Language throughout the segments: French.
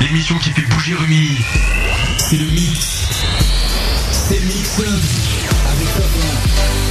L'émission qui fait bouger Rumi. C'est le mix. C'est le mix. Le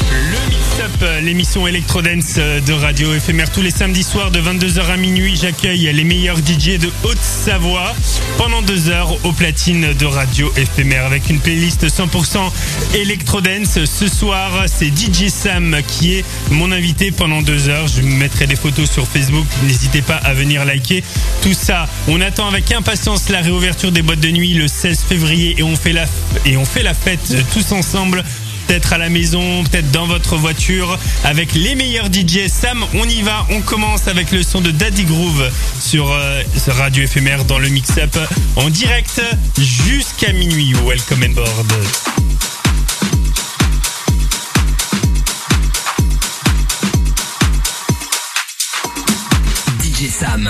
Mix-Up, l'émission Electrodance de Radio Éphémère tous les samedis soirs de 22h à minuit. J'accueille les meilleurs DJ de Haute-Savoie pendant deux heures au platine de Radio Éphémère avec une playlist 100% Electrodance. Ce soir, c'est DJ Sam qui est mon invité pendant deux heures. Je mettrai des photos sur Facebook. N'hésitez pas à venir liker tout ça. On attend avec impatience la réouverture des boîtes de nuit le 16 février et on fait la, et on fait la fête tous ensemble peut-être à la maison, peut-être dans votre voiture, avec les meilleurs DJ. Sam, on y va, on commence avec le son de Daddy Groove sur euh, Radio Éphémère dans le mix-up en direct jusqu'à minuit. Welcome on board. DJ Sam.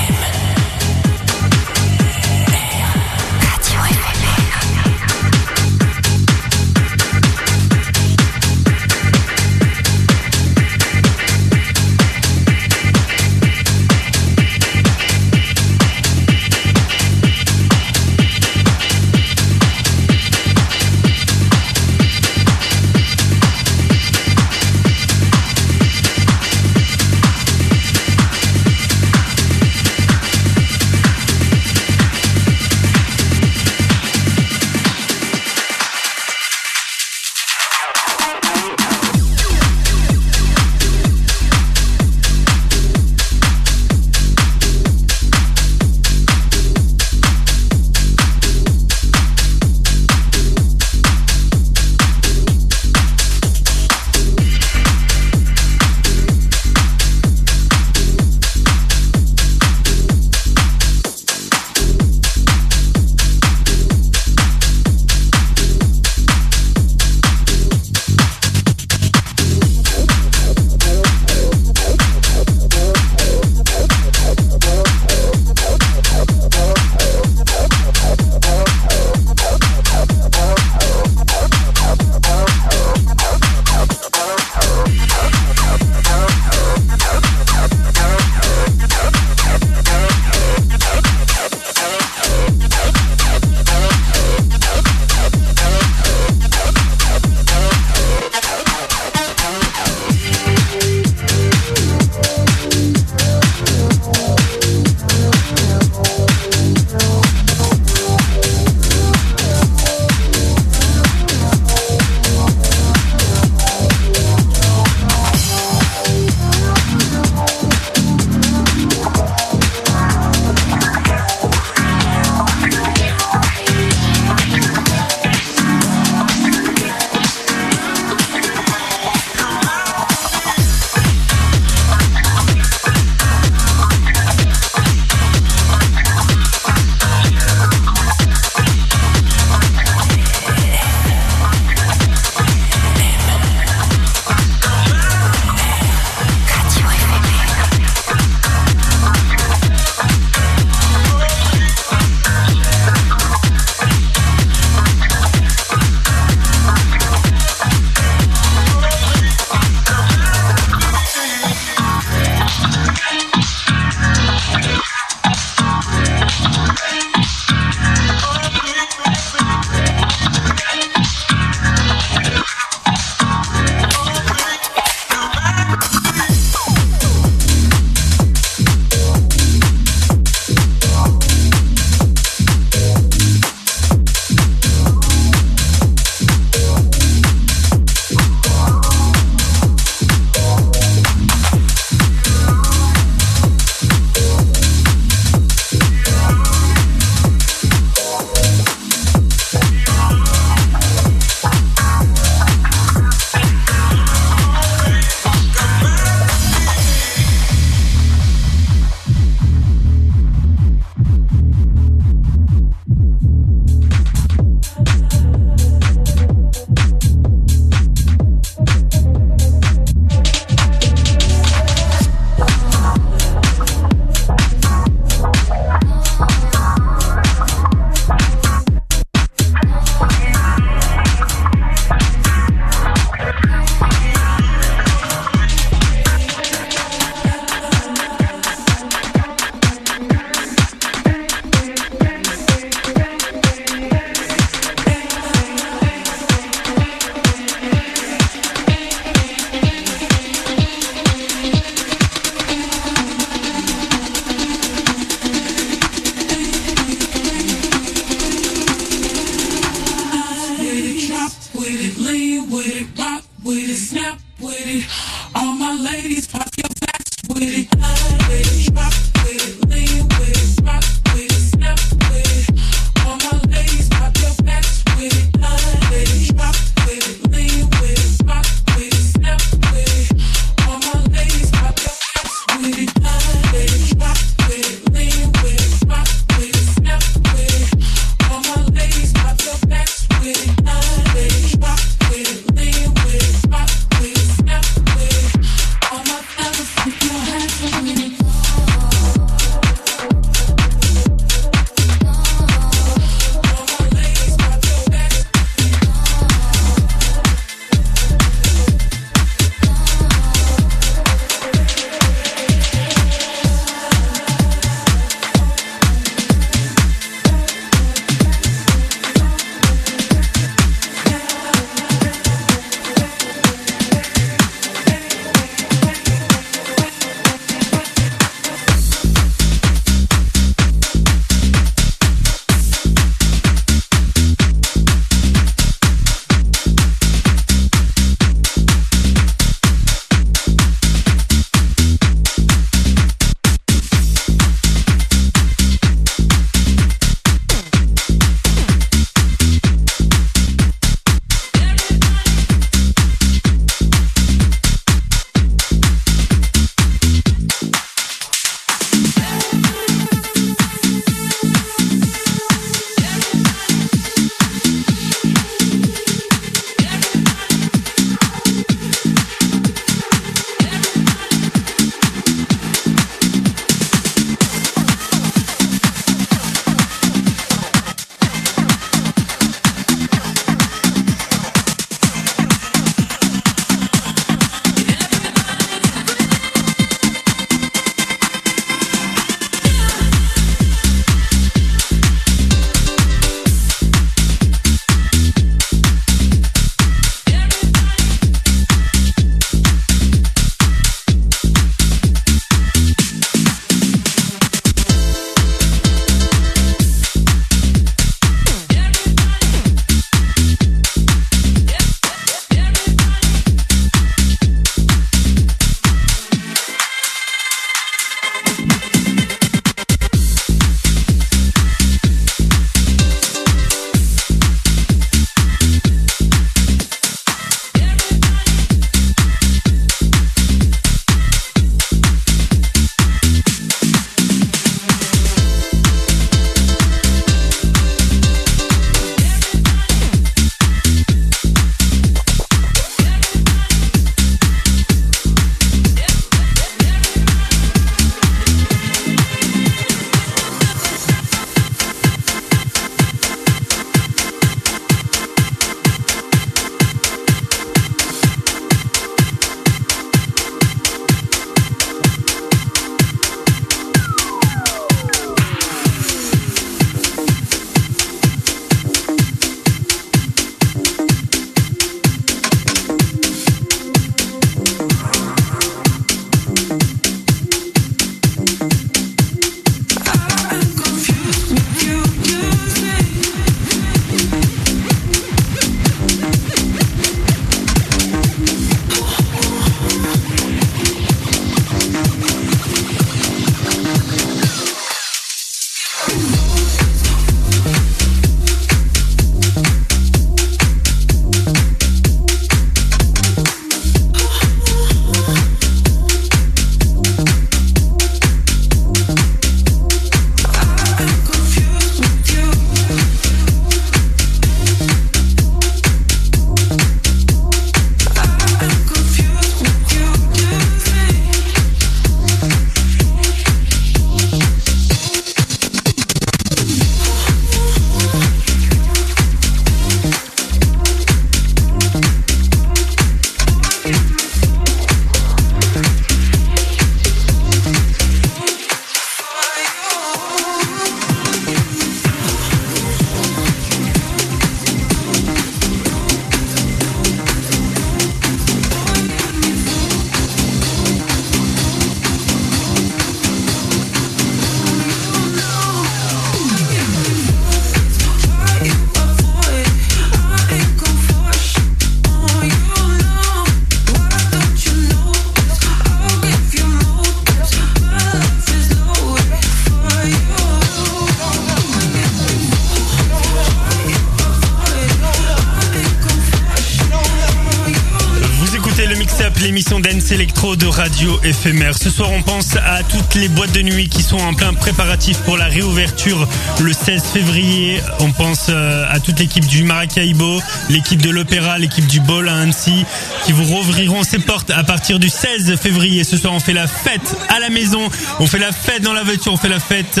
Radio Éphémère. Ce soir, on pense à toutes les boîtes de nuit qui sont en plein préparatif pour la réouverture le 16 février. On pense euh, à toute l'équipe du Maracaibo, l'équipe de l'Opéra, l'équipe du Ball à Annecy, qui vous rouvriront ses portes à partir du 16 février. Ce soir, on fait la fête à la maison, on fait la fête dans la voiture, on fait la fête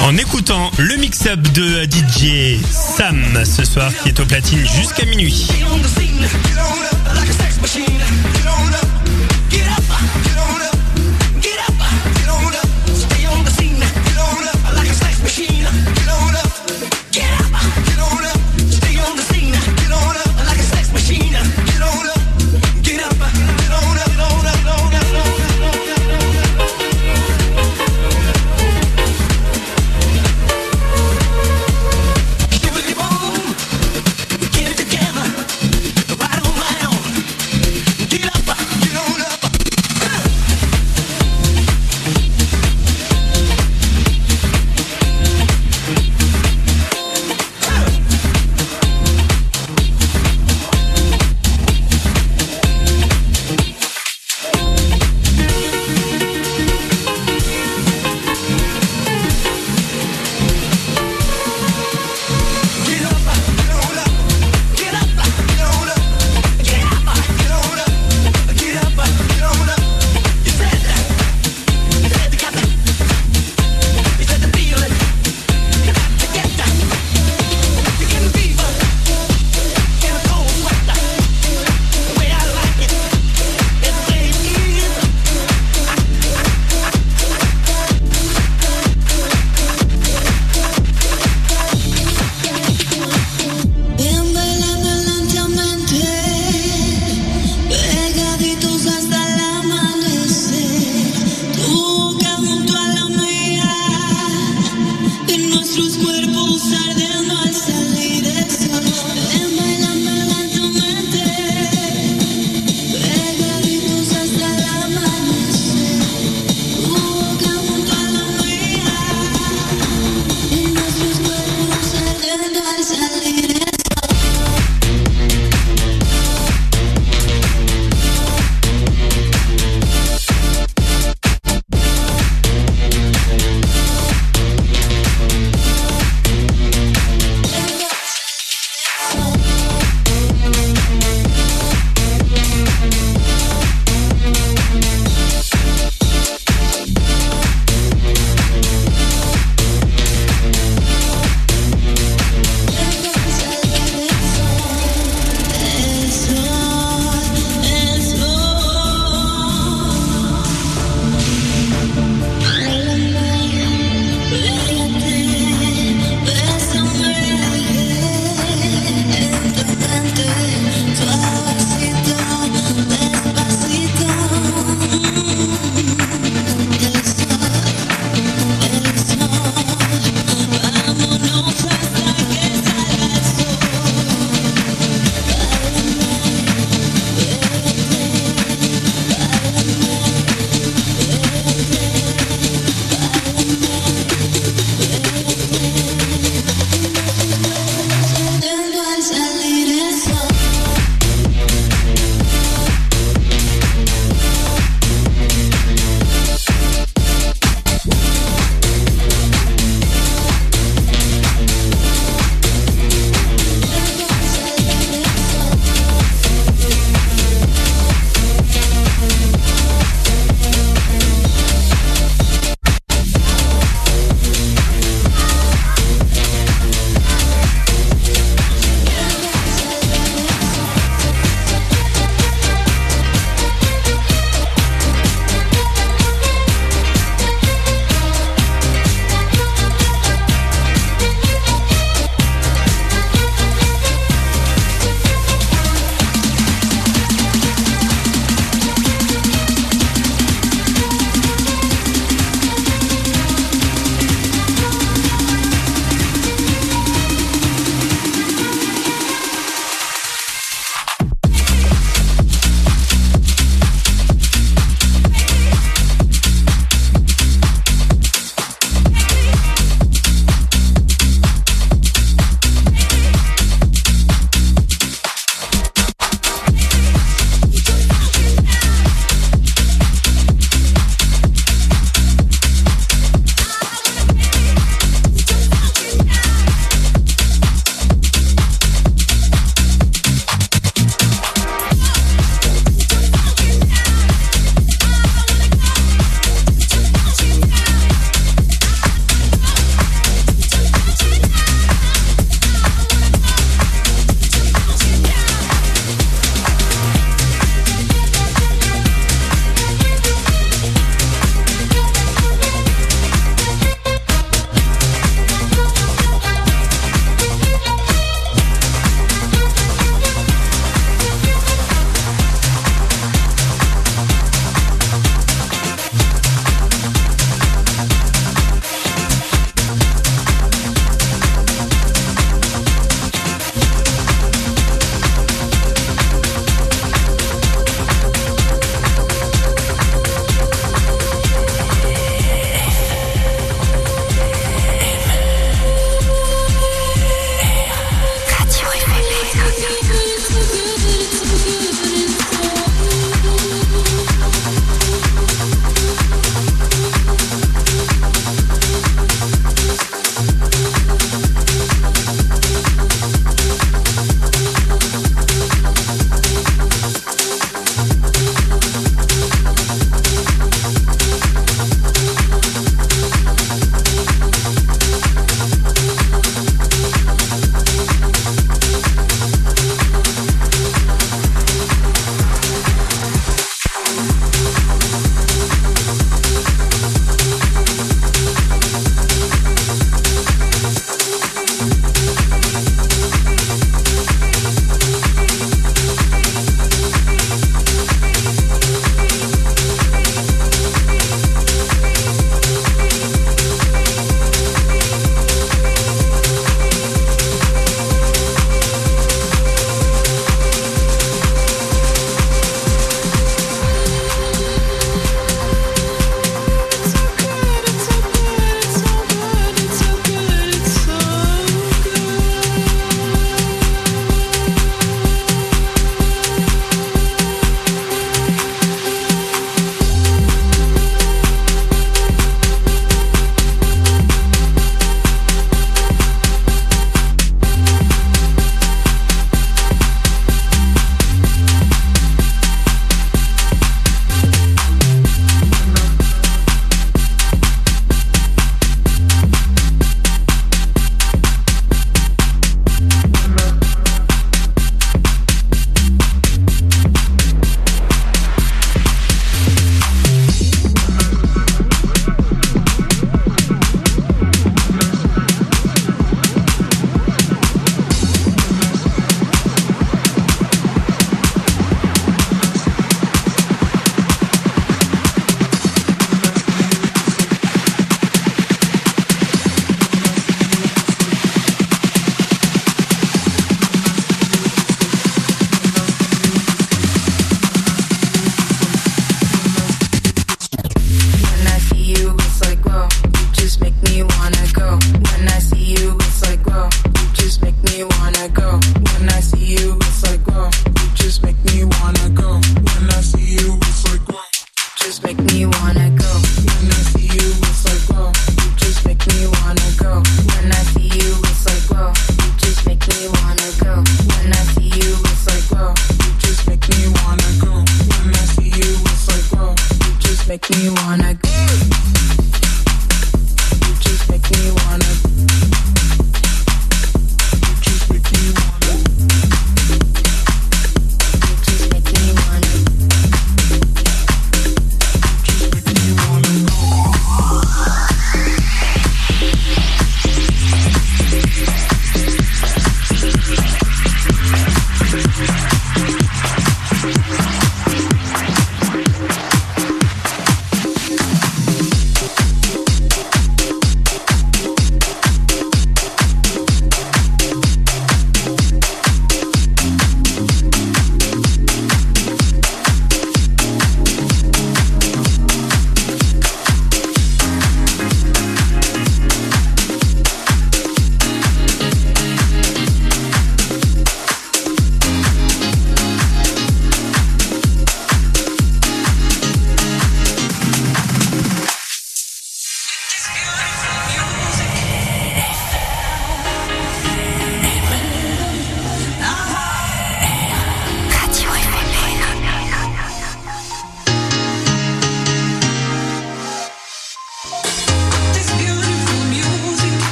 en écoutant le mix-up de DJ Sam ce soir, qui est au platine jusqu'à minuit.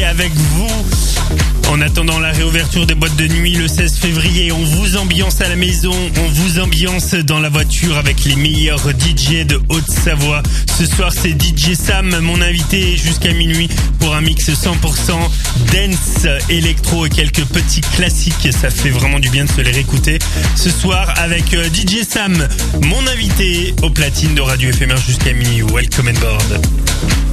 Avec vous. En attendant la réouverture des boîtes de nuit le 16 février, on vous ambiance à la maison, on vous ambiance dans la voiture avec les meilleurs DJ de Haute-Savoie. Ce soir, c'est DJ Sam, mon invité, jusqu'à minuit pour un mix 100% dance, électro et quelques petits classiques. Ça fait vraiment du bien de se les réécouter. Ce soir, avec euh, DJ Sam, mon invité au platine de Radio Éphémère jusqu'à minuit. Welcome on board.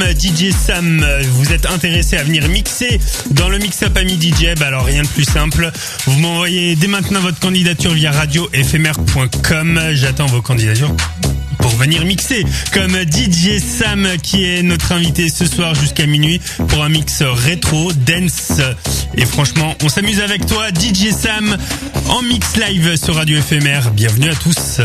DJ Sam, vous êtes intéressé à venir mixer dans le Mix Up Ami DJ, bah alors rien de plus simple. Vous m'envoyez dès maintenant votre candidature via radioéphémère.com. J'attends vos candidatures pour venir mixer comme DJ Sam qui est notre invité ce soir jusqu'à minuit pour un mix rétro, dance et franchement on s'amuse avec toi DJ Sam en mix live sur Radio Éphémère. Bienvenue à tous.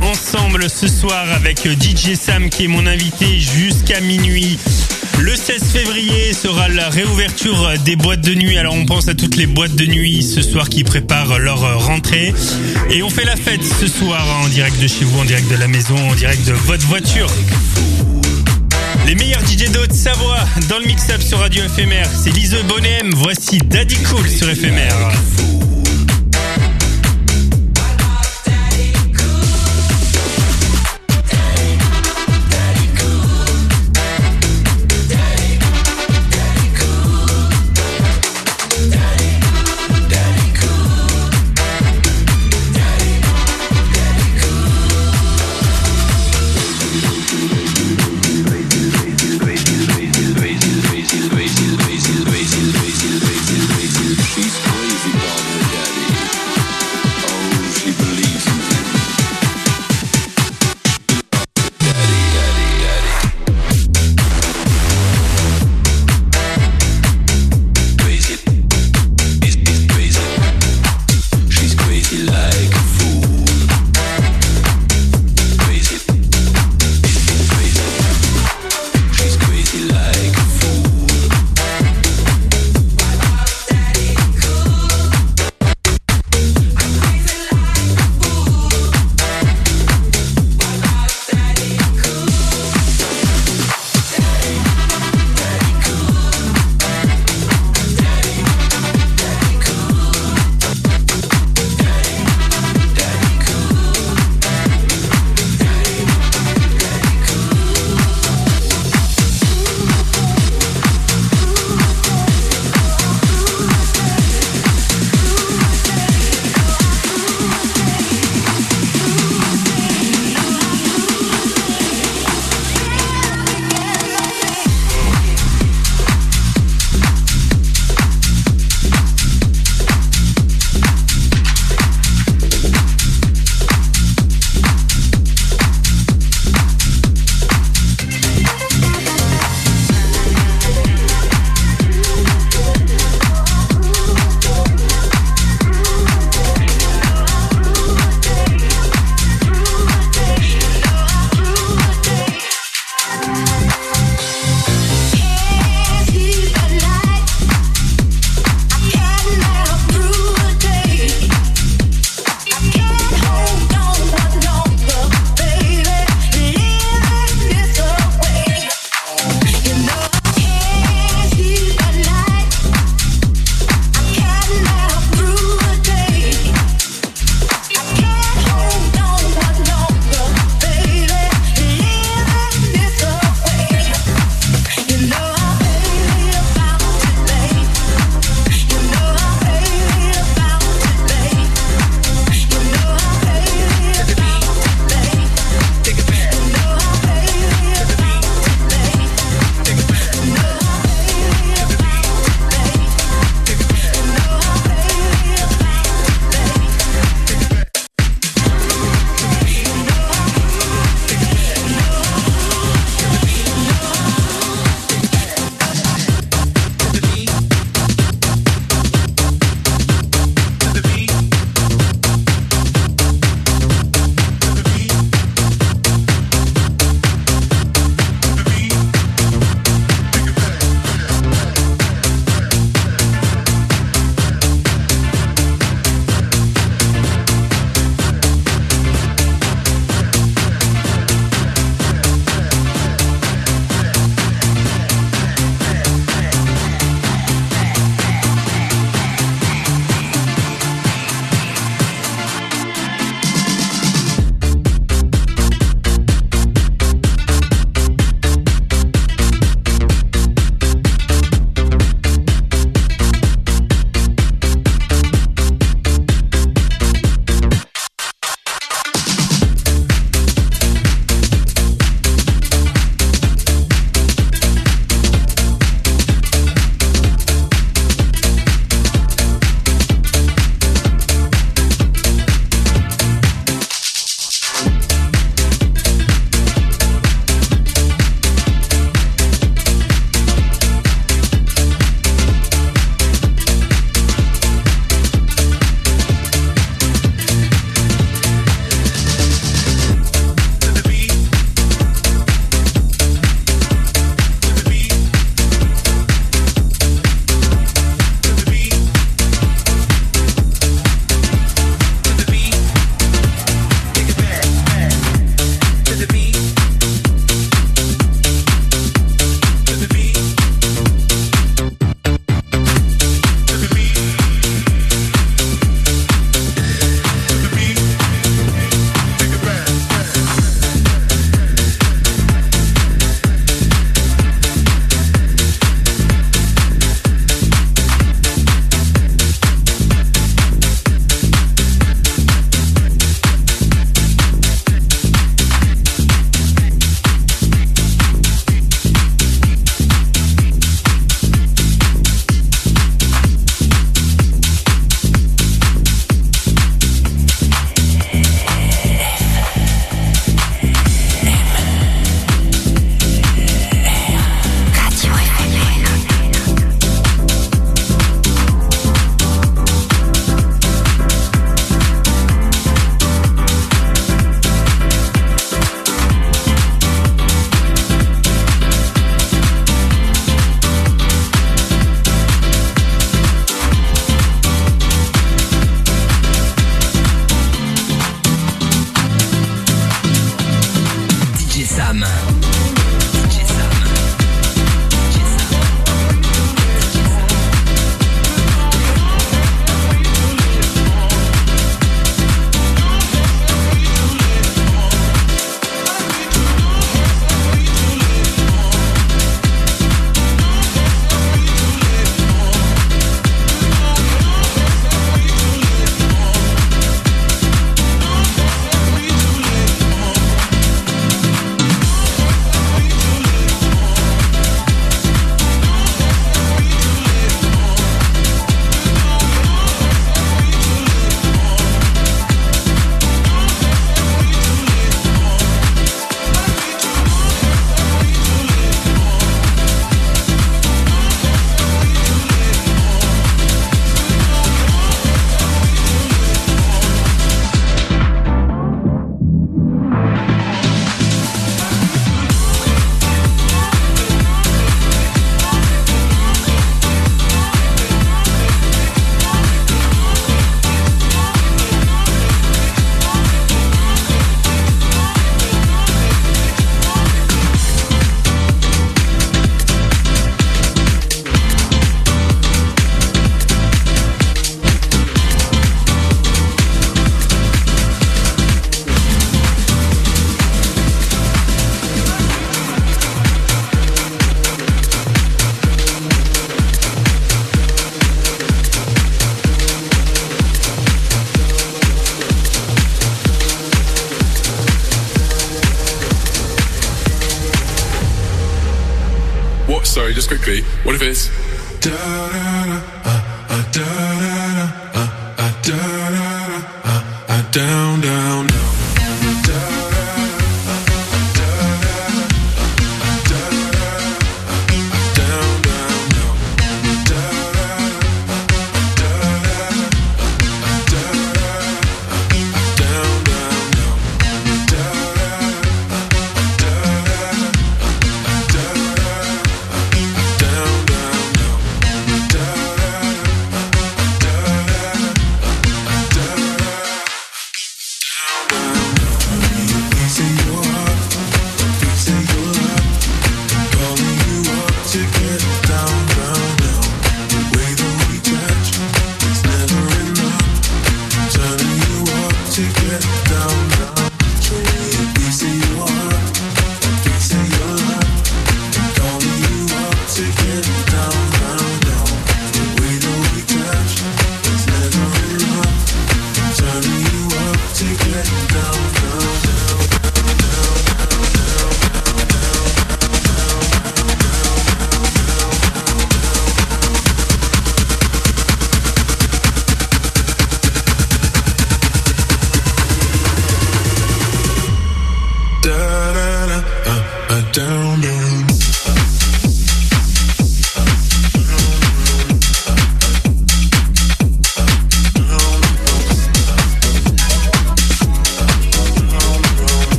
Ensemble ce soir avec DJ Sam qui est mon invité jusqu'à minuit. Le 16 février sera la réouverture des boîtes de nuit. Alors on pense à toutes les boîtes de nuit ce soir qui préparent leur rentrée. Et on fait la fête ce soir en direct de chez vous, en direct de la maison, en direct de votre voiture. Les meilleurs DJ de Haute-Savoie dans le mix-up sur Radio FMR. C'est Lise Bonnem. Voici Daddy Cool sur FMR.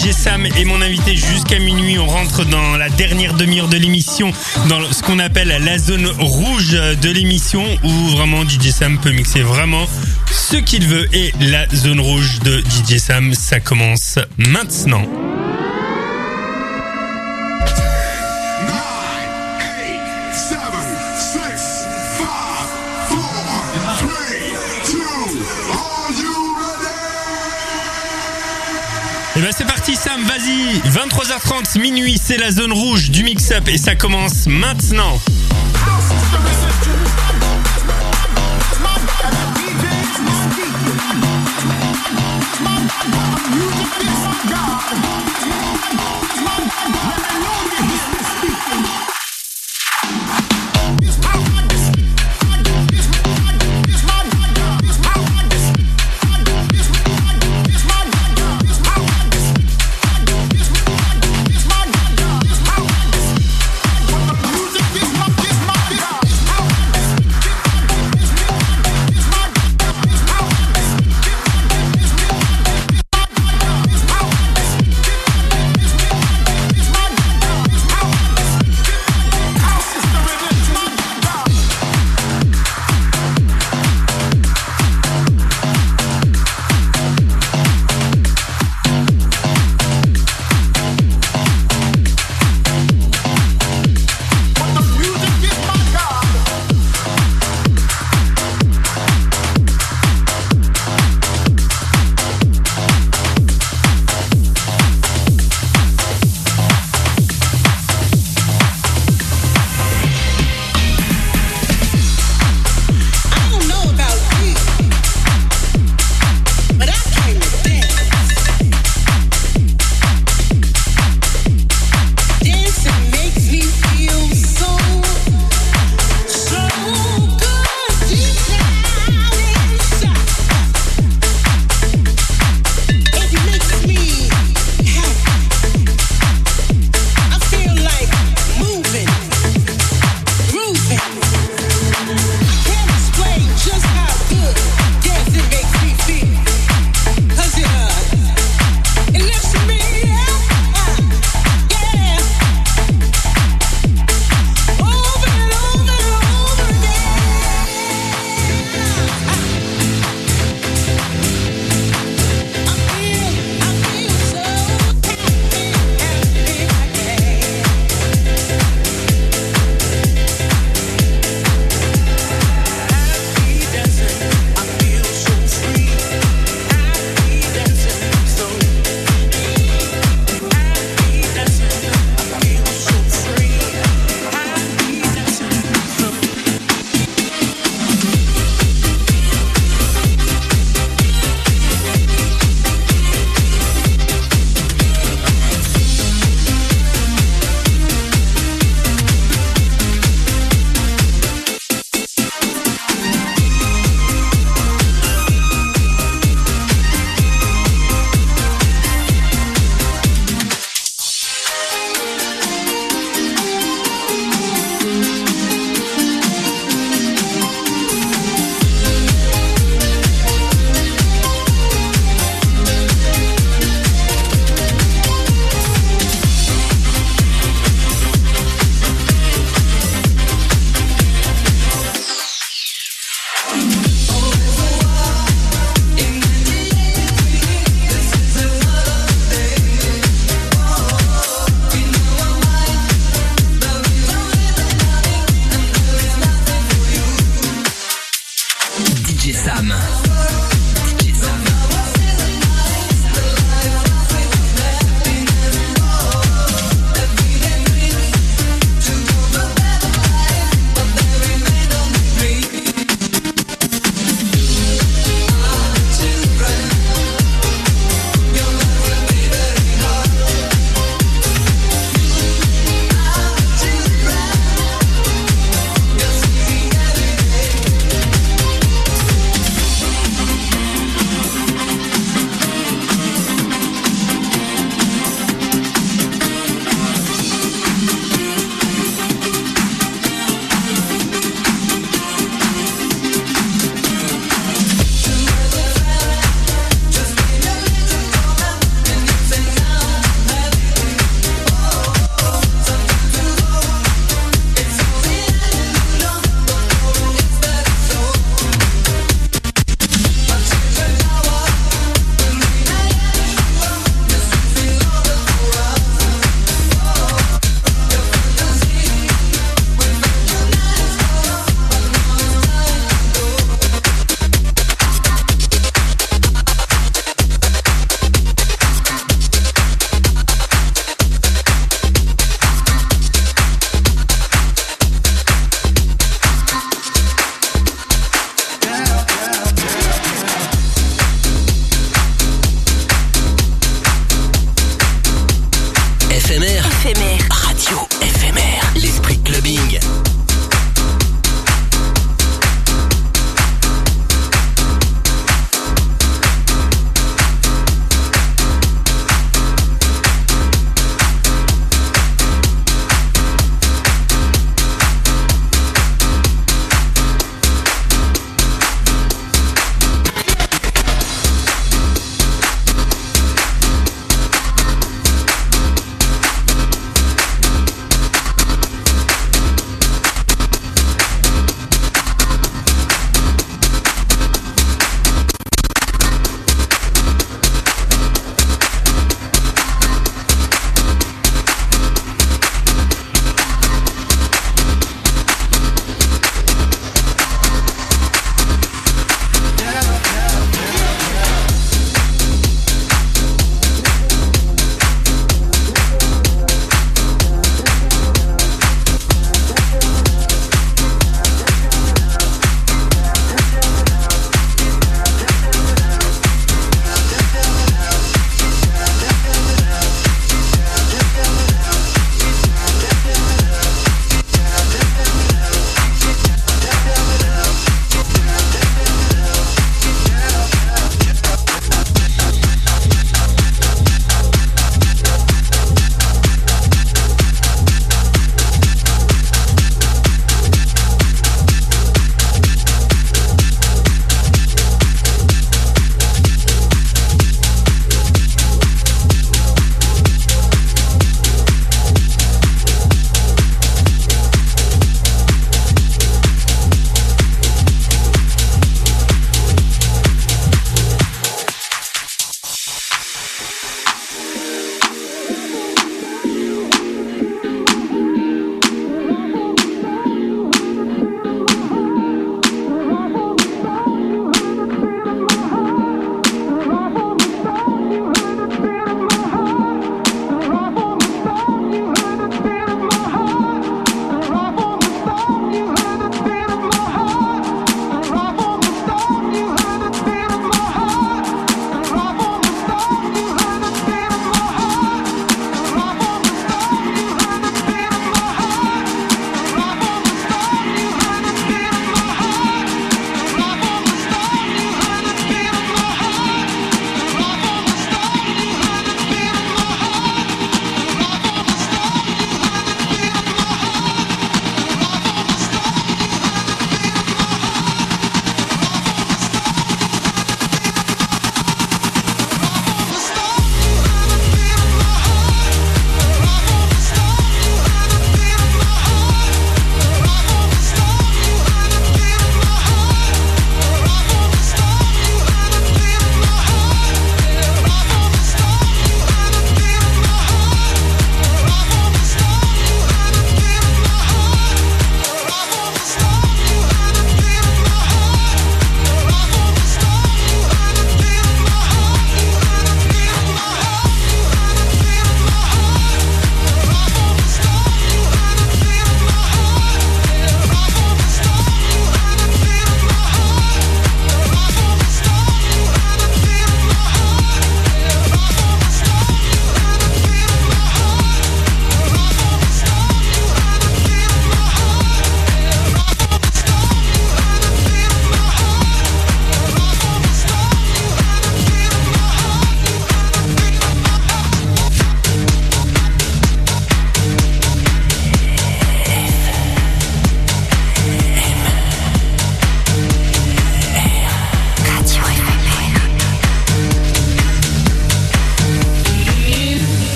DJ Sam et mon invité jusqu'à minuit. On rentre dans la dernière demi-heure de l'émission, dans ce qu'on appelle la zone rouge de l'émission, où vraiment DJ Sam peut mixer vraiment ce qu'il veut. Et la zone rouge de DJ Sam, ça commence maintenant. 23h30, minuit, c'est la zone rouge du mix-up et ça commence maintenant.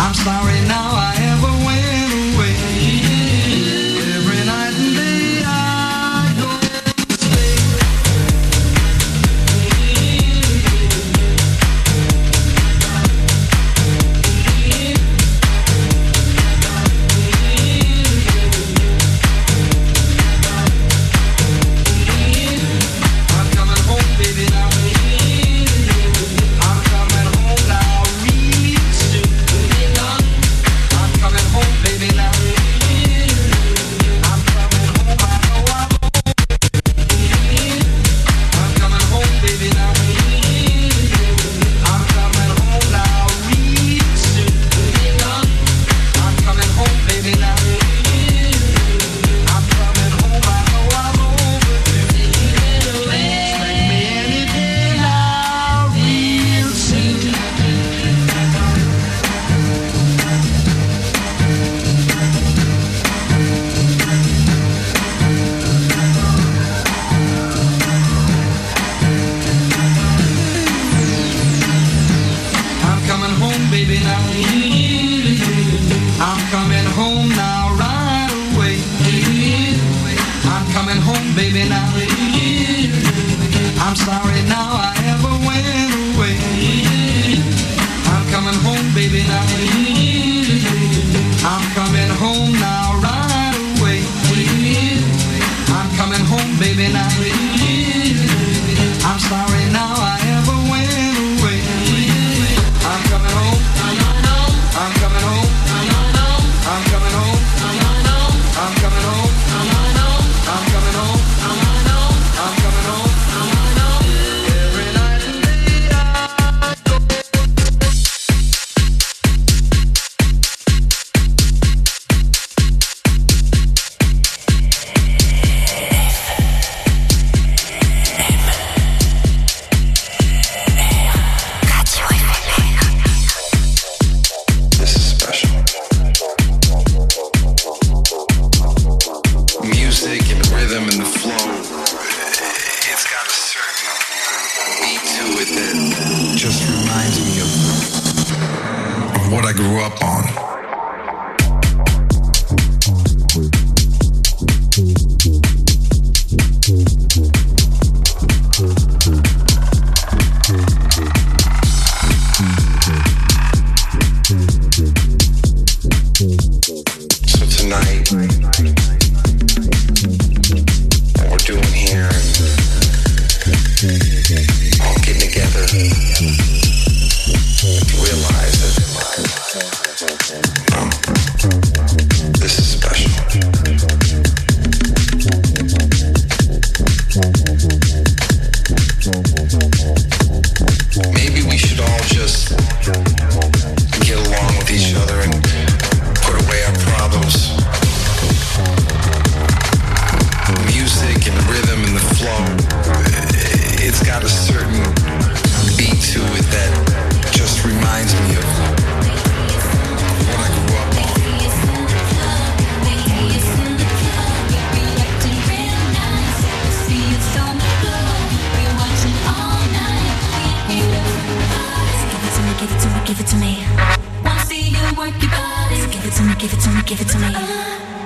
I'm sorry give it to me,